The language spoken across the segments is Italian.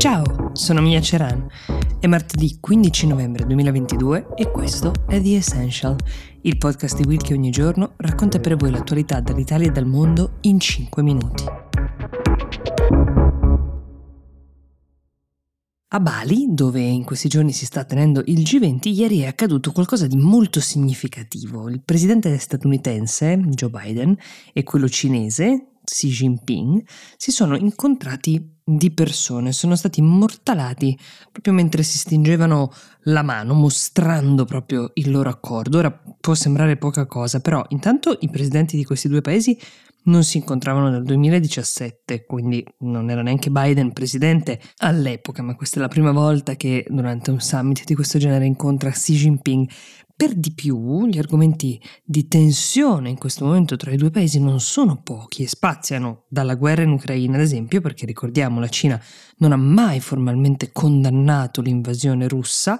Ciao, sono Mia Ceran. È martedì 15 novembre 2022 e questo è The Essential, il podcast di Will che ogni giorno racconta per voi l'attualità dall'Italia e dal mondo in 5 minuti. A Bali, dove in questi giorni si sta tenendo il G20, ieri è accaduto qualcosa di molto significativo. Il presidente statunitense, Joe Biden, e quello cinese, Xi Jinping, si sono incontrati di persone, sono stati immortalati proprio mentre si stringevano la mano, mostrando proprio il loro accordo. Ora può sembrare poca cosa, però intanto i presidenti di questi due paesi non si incontravano dal 2017, quindi non era neanche Biden presidente all'epoca, ma questa è la prima volta che durante un summit di questo genere incontra Xi Jinping. Per di più, gli argomenti di tensione in questo momento tra i due paesi non sono pochi e spaziano dalla guerra in Ucraina, ad esempio, perché ricordiamo la Cina non ha mai formalmente condannato l'invasione russa,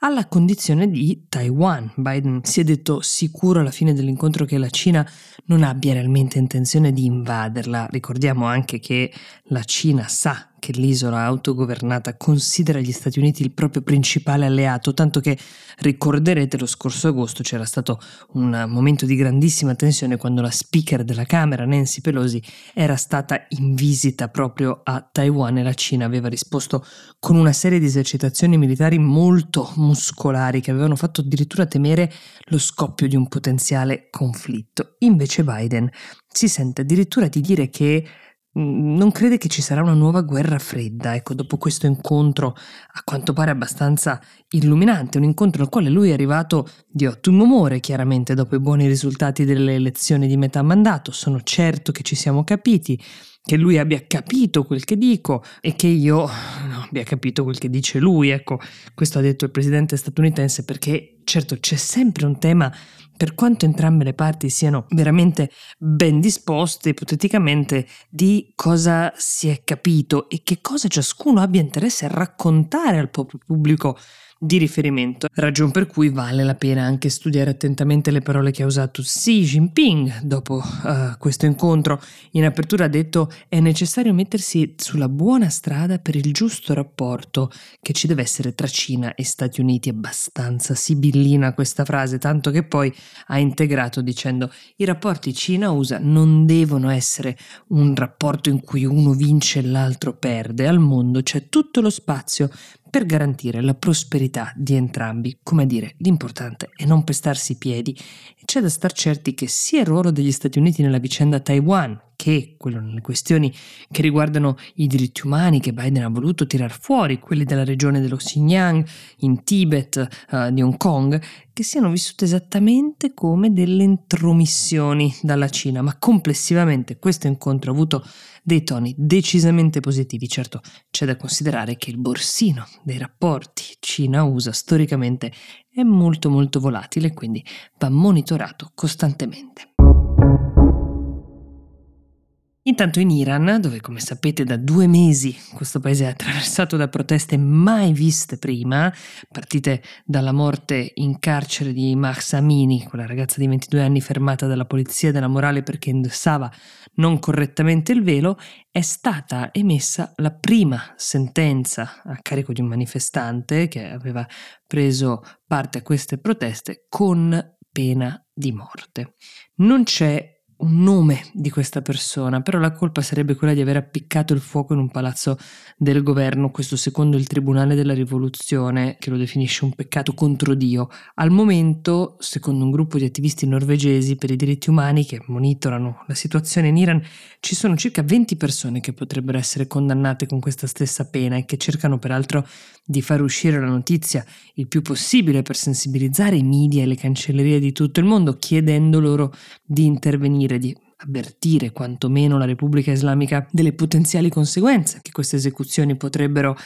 alla condizione di Taiwan. Biden si è detto sicuro alla fine dell'incontro che la Cina non abbia realmente intenzione di invaderla. Ricordiamo anche che la Cina sa che l'isola autogovernata considera gli Stati Uniti il proprio principale alleato, tanto che ricorderete lo scorso agosto c'era stato un momento di grandissima tensione quando la speaker della Camera, Nancy Pelosi, era stata in visita proprio a Taiwan e la Cina aveva risposto con una serie di esercitazioni militari molto muscolari che avevano fatto addirittura temere lo scoppio di un potenziale conflitto. Invece Biden si sente addirittura di dire che non crede che ci sarà una nuova guerra fredda, ecco, dopo questo incontro a quanto pare abbastanza illuminante, un incontro al quale lui è arrivato di ottimo umore, chiaramente dopo i buoni risultati delle elezioni di metà mandato, sono certo che ci siamo capiti, che lui abbia capito quel che dico e che io abbia capito quel che dice lui, ecco, questo ha detto il presidente statunitense perché certo c'è sempre un tema per quanto entrambe le parti siano veramente ben disposte, ipoteticamente, di cosa si è capito e che cosa ciascuno abbia interesse a raccontare al proprio pubblico di riferimento, ragion per cui vale la pena anche studiare attentamente le parole che ha usato Xi Jinping dopo uh, questo incontro. In apertura ha detto è necessario mettersi sulla buona strada per il giusto rapporto che ci deve essere tra Cina e Stati Uniti. Abbastanza sibillina questa frase, tanto che poi ha integrato dicendo i rapporti Cina-USA non devono essere un rapporto in cui uno vince e l'altro perde. Al mondo c'è tutto lo spazio per garantire la prosperità di entrambi. Come a dire, l'importante è non pestarsi i piedi c'è da star certi che sia il ruolo degli Stati Uniti nella vicenda Taiwan che quello nelle questioni che riguardano i diritti umani che Biden ha voluto tirar fuori, quelli della regione dello Xinjiang, in Tibet, uh, di Hong Kong, che siano vissute esattamente come delle intromissioni dalla Cina, ma complessivamente questo incontro ha avuto dei toni decisamente positivi. Certo, c'è da considerare che il borsino dei rapporti Cina-USA storicamente è molto molto volatile, quindi va monitorato costantemente. Intanto in Iran, dove come sapete da due mesi questo paese è attraversato da proteste mai viste prima, partite dalla morte in carcere di Mahsa Amini, quella ragazza di 22 anni fermata dalla polizia della morale perché indossava non correttamente il velo, è stata emessa la prima sentenza a carico di un manifestante che aveva preso parte a queste proteste con pena di morte. Non c'è un nome di questa persona, però la colpa sarebbe quella di aver appiccato il fuoco in un palazzo del governo, questo secondo il Tribunale della Rivoluzione, che lo definisce un peccato contro Dio. Al momento, secondo un gruppo di attivisti norvegesi per i diritti umani che monitorano la situazione in Iran, ci sono circa 20 persone che potrebbero essere condannate con questa stessa pena e che cercano peraltro di far uscire la notizia il più possibile per sensibilizzare i media e le cancellerie di tutto il mondo, chiedendo loro di intervenire dire di avvertire quantomeno la Repubblica Islamica delle potenziali conseguenze che queste esecuzioni potrebbero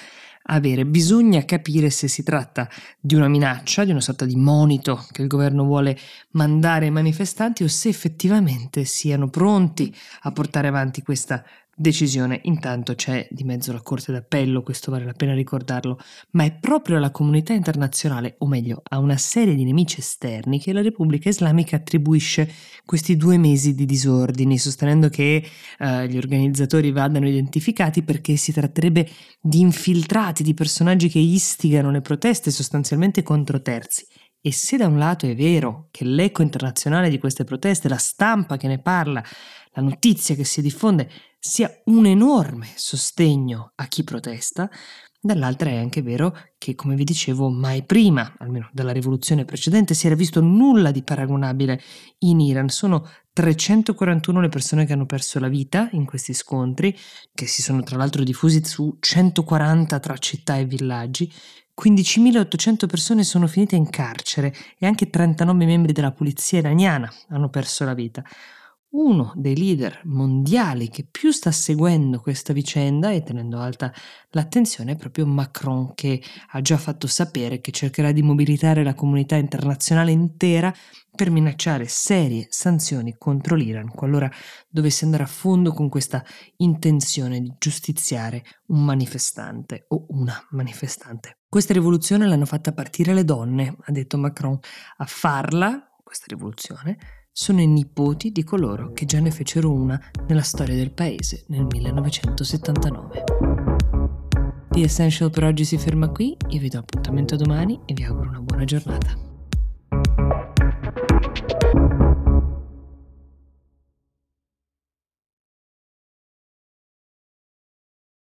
avere. Bisogna capire se si tratta di una minaccia, di una sorta di monito che il governo vuole mandare ai manifestanti o se effettivamente siano pronti a portare avanti questa decisione. Intanto c'è di mezzo la Corte d'Appello, questo vale la pena ricordarlo, ma è proprio alla comunità internazionale, o meglio, a una serie di nemici esterni che la Repubblica Islamica attribuisce questi due mesi di disordini, sostenendo che eh, gli organizzatori vadano identificati perché si tratterebbe di infiltrati, di personaggi che istigano le proteste sostanzialmente contro terzi. E se da un lato è vero che l'eco internazionale di queste proteste, la stampa che ne parla, la notizia che si diffonde sia un enorme sostegno a chi protesta, dall'altra è anche vero che, come vi dicevo, mai prima, almeno dalla rivoluzione precedente, si era visto nulla di paragonabile in Iran. Sono 341 le persone che hanno perso la vita in questi scontri, che si sono tra l'altro diffusi su 140 tra città e villaggi, 15.800 persone sono finite in carcere e anche 39 membri della polizia iraniana hanno perso la vita. Uno dei leader mondiali che più sta seguendo questa vicenda e tenendo alta l'attenzione è proprio Macron che ha già fatto sapere che cercherà di mobilitare la comunità internazionale intera per minacciare serie sanzioni contro l'Iran qualora dovesse andare a fondo con questa intenzione di giustiziare un manifestante o una manifestante. Questa rivoluzione l'hanno fatta partire le donne, ha detto Macron. A farla, questa rivoluzione, sono i nipoti di coloro che già ne fecero una nella storia del paese nel 1979. The Essential per oggi si ferma qui, io vi do appuntamento domani e vi auguro una buona giornata.